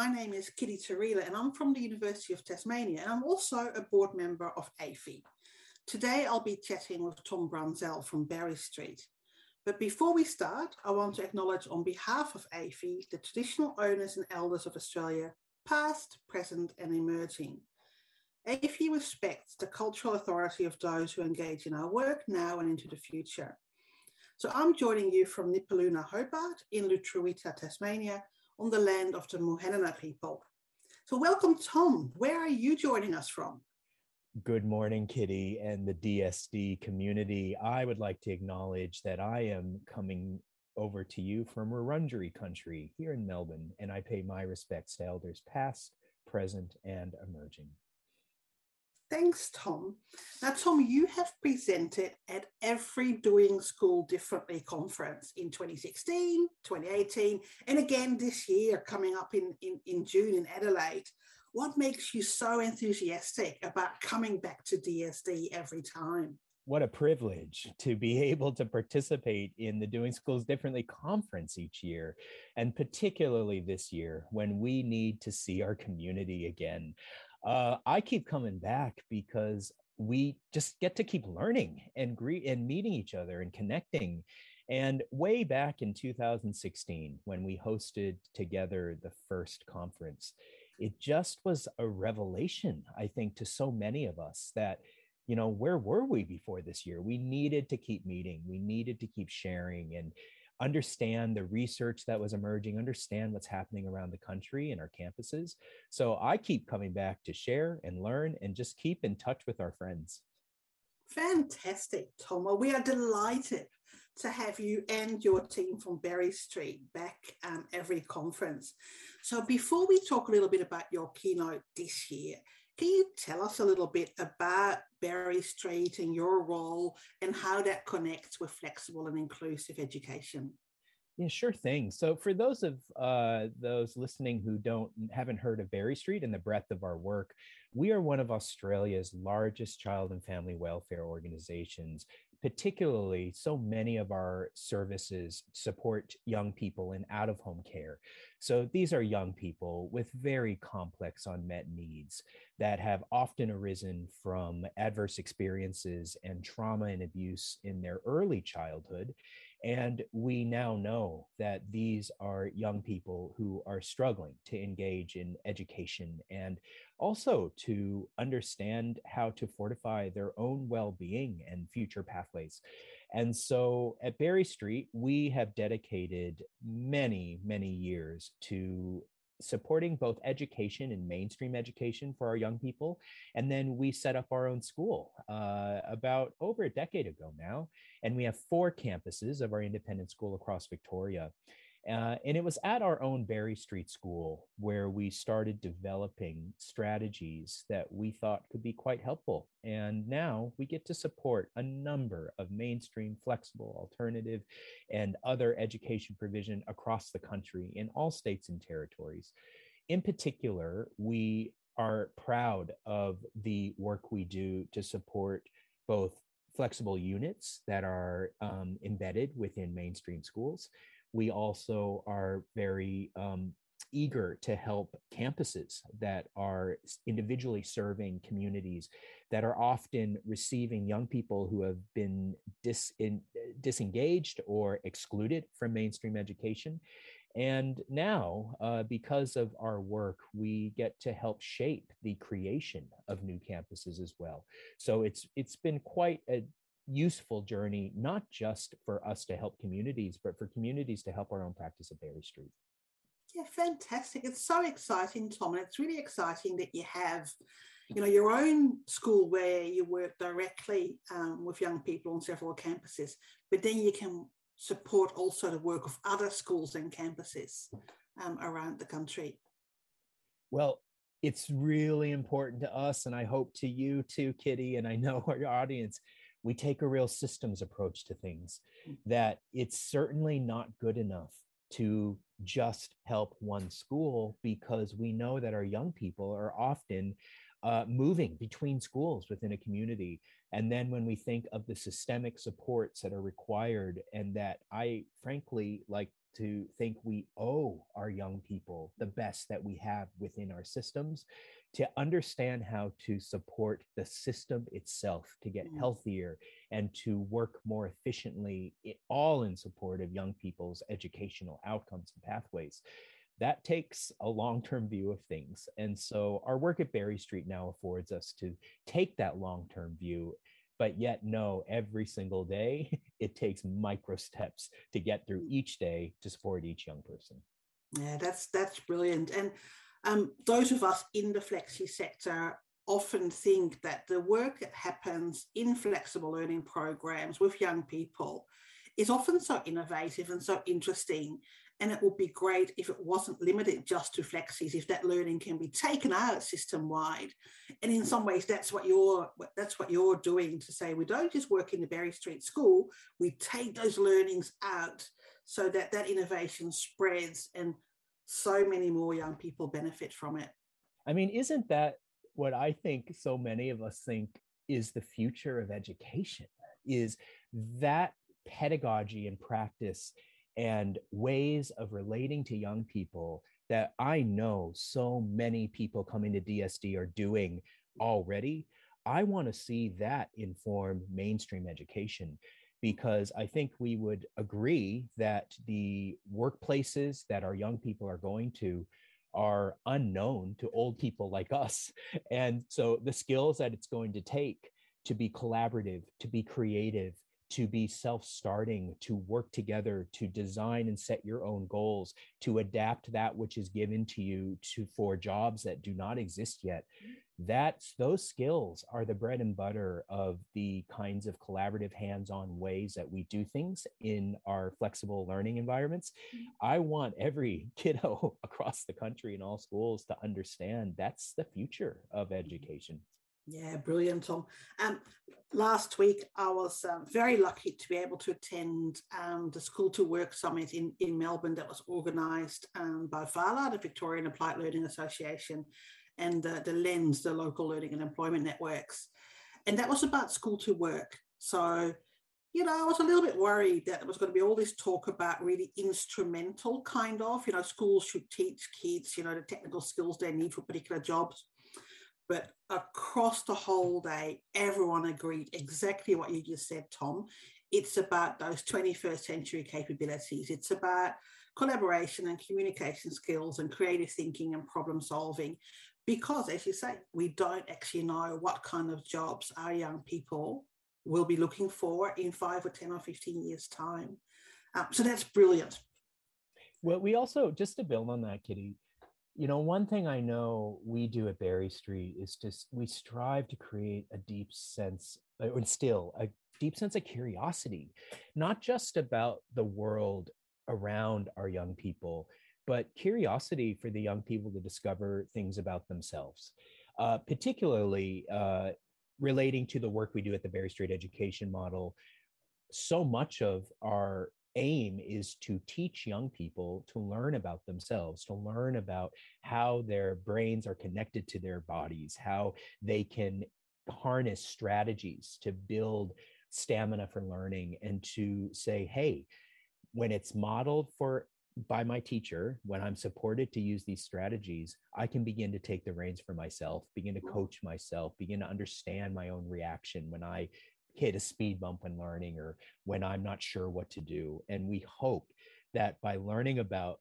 My name is Kitty te Riele and I'm from the University of Tasmania and I'm also a board member of AAFIE. Today I'll be chatting with Tom Brunzell from Berry Street. But before we start, I want to acknowledge on behalf of AAFIE the traditional owners and elders of Australia, past, present and emerging. AAFIE respects the cultural authority of those who engage in our work now and into the future. So I'm joining you from Nipaluna Hobart in Lutruwita, Tasmania, on the land of the Muwinina people. So welcome, Tom. Where are you joining us from? Good morning, Kitty and the DSD community. I would like to acknowledge that I am coming over to you from Wurundjeri country here in Melbourne, and I pay my respects to elders past, present, and emerging. Thanks, Tom. Now, Tom, you have presented at every Doing School Differently conference in 2016, 2018, and again this year coming up in, in, in June in Adelaide. What makes you so enthusiastic about coming back to DSD every time? What a privilege to be able to participate in the Doing Schools Differently conference each year, and particularly this year when we need to see our community again uh, I keep coming back because we just get to keep learning and and meeting each other and connecting. And way back in 2016, when we hosted together the first conference, it just was a revelation, I think, to so many of us that, you know, where were we before this year? We needed to keep meeting, we needed to keep sharing. And understand the research that was emerging, understand what's happening around the country and our campuses. So I keep coming back to share and learn and just keep in touch with our friends. Fantastic, Tom. Well, we are delighted to have you and your team from Berry Street back um, every conference. So before we talk a little bit about your keynote this year, can you tell us a little bit about Berry Street and your role and how that connects with flexible and inclusive education? Yeah, sure thing. So, for those of uh, those listening who don't haven't heard of Berry Street and the breadth of our work, we are one of Australia's largest child and family welfare organizations, particularly so many of our services support young people in out of home care. So these are young people with very complex unmet needs that have often arisen from adverse experiences and trauma and abuse in their early childhood and we now know that these are young people who are struggling to engage in education and also to understand how to fortify their own well being and future pathways. And so at Berry Street, we have dedicated many, many years to supporting both education and mainstream education for our young people. And then we set up our own school uh, about over a decade ago now. And we have four campuses of our independent school across Victoria. Uh, and it was at our own Berry Street School where we started developing strategies that we thought could be quite helpful. And now we get to support a number of mainstream, flexible, alternative, and other education provision across the country in all states and territories. In particular, we are proud of the work we do to support both flexible units that are um, embedded within mainstream schools we also are very um, eager to help campuses that are individually serving communities that are often receiving young people who have been dis, in, disengaged or excluded from mainstream education. And now, uh, because of our work, we get to help shape the creation of new campuses as well. So it's it's been quite a useful journey, not just for us to help communities, but for communities to help our own practice at Berry Street. Yeah, fantastic. It's so exciting, Tom. And it's really exciting that you have, you know, your own school where you work directly um, with young people on several campuses, but then you can support also the work of other schools and campuses um, around the country. Well, it's really important to us, and I hope to you too, Kitty, and I know our audience we take a real systems approach to things mm. that it's certainly not good enough to just help one school because we know that our young people are often uh, moving between schools within a community. And then when we think of the systemic supports that are required, and that I frankly like to think we owe our young people the best that we have within our systems to understand how to support the system itself to get mm. healthier and to work more efficiently all in support of young people's educational outcomes and pathways that takes a long-term view of things and so our work at berry street now affords us to take that long-term view but yet know every single day it takes micro steps to get through each day to support each young person. Yeah that's that's brilliant and um, those of us in the flexi sector often think that the work that happens in flexible learning programs with young people is often so innovative and so interesting and it would be great if it wasn't limited just to flexis, if that learning can be taken out system wide. And in some ways, that's what you're that's what you're doing to say we don't just work in the Berry Street School, we take those learnings out so that that innovation spreads and so many more young people benefit from it. I mean, isn't that what I think so many of us think is the future of education? Is that pedagogy and practice and ways of relating to young people that I know so many people coming to DSD are doing already. I want to see that inform mainstream education because I think we would agree that the workplaces that our young people are going to are unknown to old people like us. And so the skills that it's going to take to be collaborative, to be creative, to be self starting, to work together, to design and set your own goals, to adapt that which is given to you to for jobs that do not exist yet. That's those skills are the bread and butter of the kinds of collaborative hands-on ways that we do things in our flexible learning environments. Mm. I want every kiddo across the country in all schools to understand that's the future of mm-hmm. education. Yeah, brilliant, Tom. Um, last week, I was um, very lucky to be able to attend um, the School to Work Summit in, in Melbourne that was organised um, by VALA, the Victorian Applied Learning Association, and uh, the LLENs, the Local Learning and Employment Networks. And that was about school to work. So, you know, I was a little bit worried that there was going to be all this talk about really instrumental kind of, you know, schools should teach kids, you know, the technical skills they need for particular jobs but across the whole day, everyone agreed exactly what you just said, Tom. It's about those 21st century capabilities. It's about collaboration and communication skills and creative thinking and problem solving. Because, as you say, we don't actually know what kind of jobs our young people will be looking for in five or 10 or 15 years' time. Um, so that's brilliant. Well, we also, just to build on that, Kitty, you know one thing i know we do at Berry street is just we strive to create a deep sense or uh, instill a deep sense of curiosity not just about the world around our young people but curiosity for the young people to discover things about themselves uh, particularly uh, relating to the work we do at the Berry street education model. So much of our aim is to teach young people to learn about themselves, to learn about how their brains are connected to their bodies, how they can harness strategies to build stamina for learning, and to say, hey, when it's modeled for by my teacher, when I'm supported to use these strategies, I can begin to take the reins for myself, begin to mm. coach myself, begin to understand my own reaction when I hit a speed bump when learning or when I'm not sure what to do. And we hope that by learning about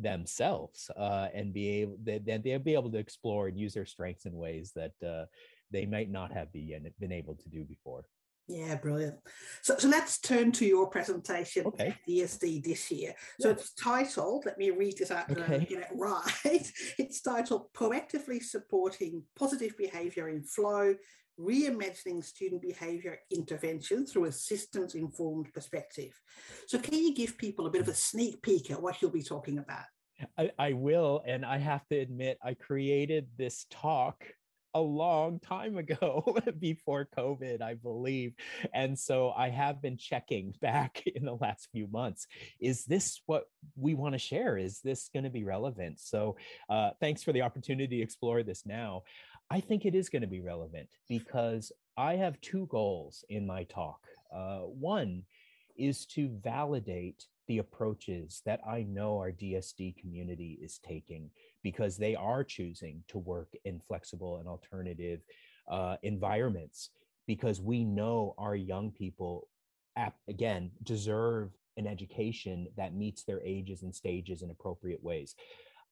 themselves uh, and be able that they, they'll be able to explore and use their strengths in ways that uh, they might not have be, been able to do before. Yeah, brilliant. So, so let's turn to your presentation okay. DSD this year. So yeah. it's titled, let me read this out okay. get it right. It's titled Proactively Supporting Positive Behavior in FLO, reimagining student behaviour intervention through a systems informed perspective. So, can you give people a bit of a sneak peek at what you'll be talking about? I, I will. And I have to admit, I created this talk a long time ago before COVID, I believe. And so I have been checking back in the last few months. Is this what we want to share? Is this going to be relevant? So uh, thanks for the opportunity to explore this now. I think it is going to be relevant because I have two goals in my talk. Uh, one is to validate the approaches that I know our DSD community is taking because they are choosing to work in flexible and alternative uh, environments because we know our young people, again, deserve an education that meets their ages and stages in appropriate ways.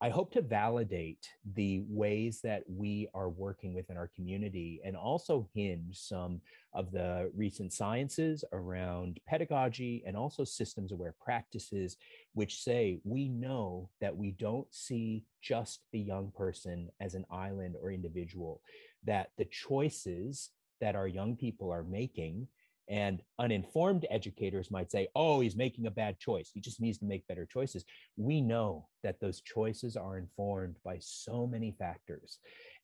I hope to validate the ways that we are working within our community and also hinge some of the recent sciences around pedagogy and also systems aware practices, which say we know that we don't see just the young person as an island or individual, that the choices that our young people are making and uninformed educators might say, oh, he's making a bad choice. He just needs to make better choices. We know that those choices are informed by so many factors.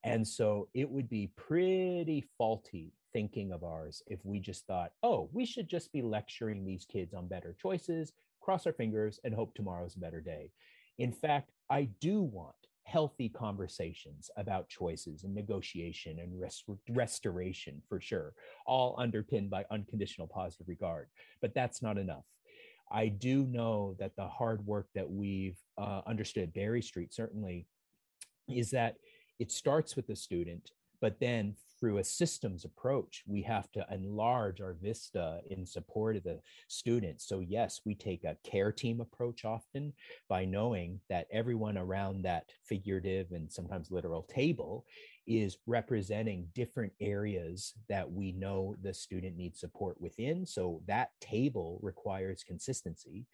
And so it would be pretty faulty thinking of ours if we just thought, oh, we should just be lecturing these kids on better choices, cross our fingers, and hope tomorrow's a better day. In fact, I do want healthy conversations about choices and negotiation and rest- restoration for sure, all underpinned by unconditional positive regard. But that's not enough. I do know that the hard work that we've uh, understood at Berry Street certainly is that it starts with the student, but then through a systems approach, we have to enlarge our vista in support of the students. So, yes, we take a care team approach often by knowing that everyone around that figurative and sometimes literal table is representing different areas that we know the student needs support within. So, that table requires consistency.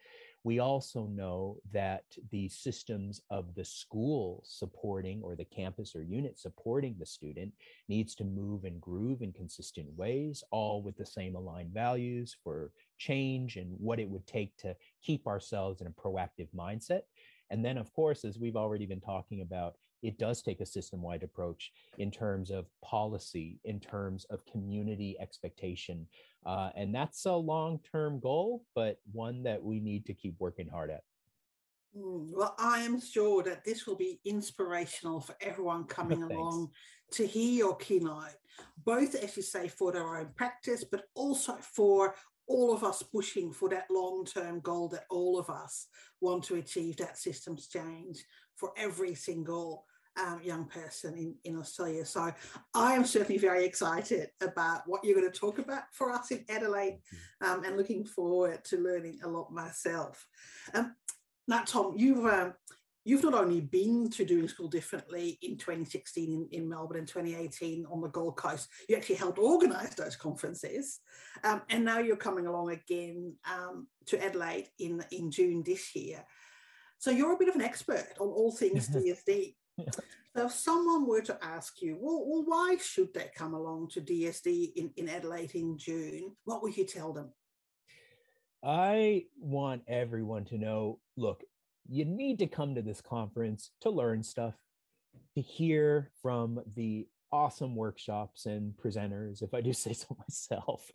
We also know that the systems of the school supporting or the campus or unit supporting the student needs to move and groove in consistent ways, all with the same aligned values for change and what it would take to keep ourselves in a proactive mindset. And then, of course, as we've already been talking about, it does take a system wide approach in terms of policy, in terms of community expectation. Uh, and that's a long term goal, but one that we need to keep working hard at. Mm, well, I am sure that this will be inspirational for everyone coming along to hear your keynote, both, as you say, for their own practice, but also for all of us pushing for that long term goal that all of us want to achieve that systems change for every single um, young person in, in Australia. So I am certainly very excited about what you're going to talk about for us in Adelaide um, and looking forward to learning a lot myself. Um, now, Tom, you've um, you've not only been to doing school differently in 2016 in, in, Melbourne and 2018 on the Gold Coast, you actually helped organise those conferences, um, and now you're coming along again um, to Adelaide in in June this year. So you're a bit of an expert on all things DSD. So if someone were to ask you, well, well, why should they come along to DSD in, in Adelaide in June? What would you tell them? I want everyone to know look, you need to come to this conference to learn stuff, to hear from the awesome workshops and presenters, if I do say so myself,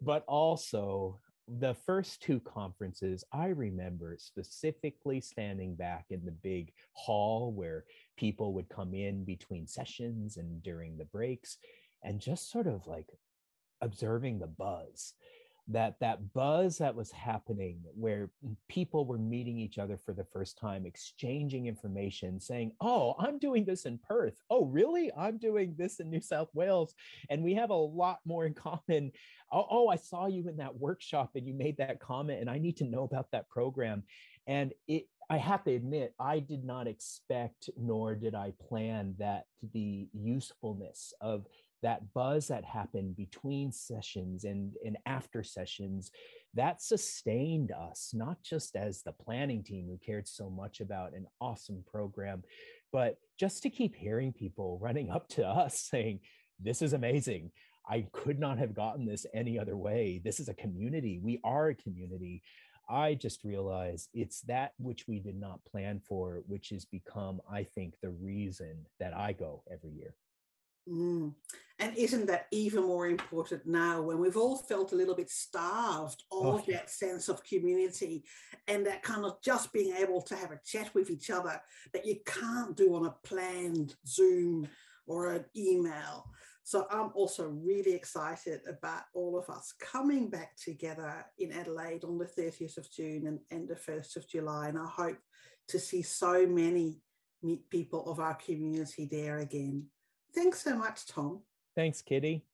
but also the first two conferences, I remember specifically standing back in the big hall where people would come in between sessions and during the breaks and just sort of like observing the buzz that that buzz that was happening where people were meeting each other for the first time exchanging information saying oh i'm doing this in perth. Oh really? I'm doing this in new south wales. And we have a lot more in common. Oh, oh i saw you in that workshop and you made that comment and i need to know about that program. And it I have to admit, I did not expect nor did I plan that the usefulness of that buzz that happened between sessions and, and after sessions that sustained us not just as the planning team who cared so much about an awesome program but just to keep hearing people running up to us saying this is amazing. I could not have gotten this any other way. This is a community. We are a community. I just realized it's that which we did not plan for, which has become, I think, the reason that I go every year. Mm. And isn't that even more important now when we've all felt a little bit starved of oh, that sense of community and that kind of just being able to have a chat with each other that you can't do on a planned Zoom or an email. So I'm also really excited about all of us coming back together in Adelaide on the 30th of June and, and the 1st of July. And I hope to see so many people of our community there again. Thanks so much, Tom. Thanks, Kitty.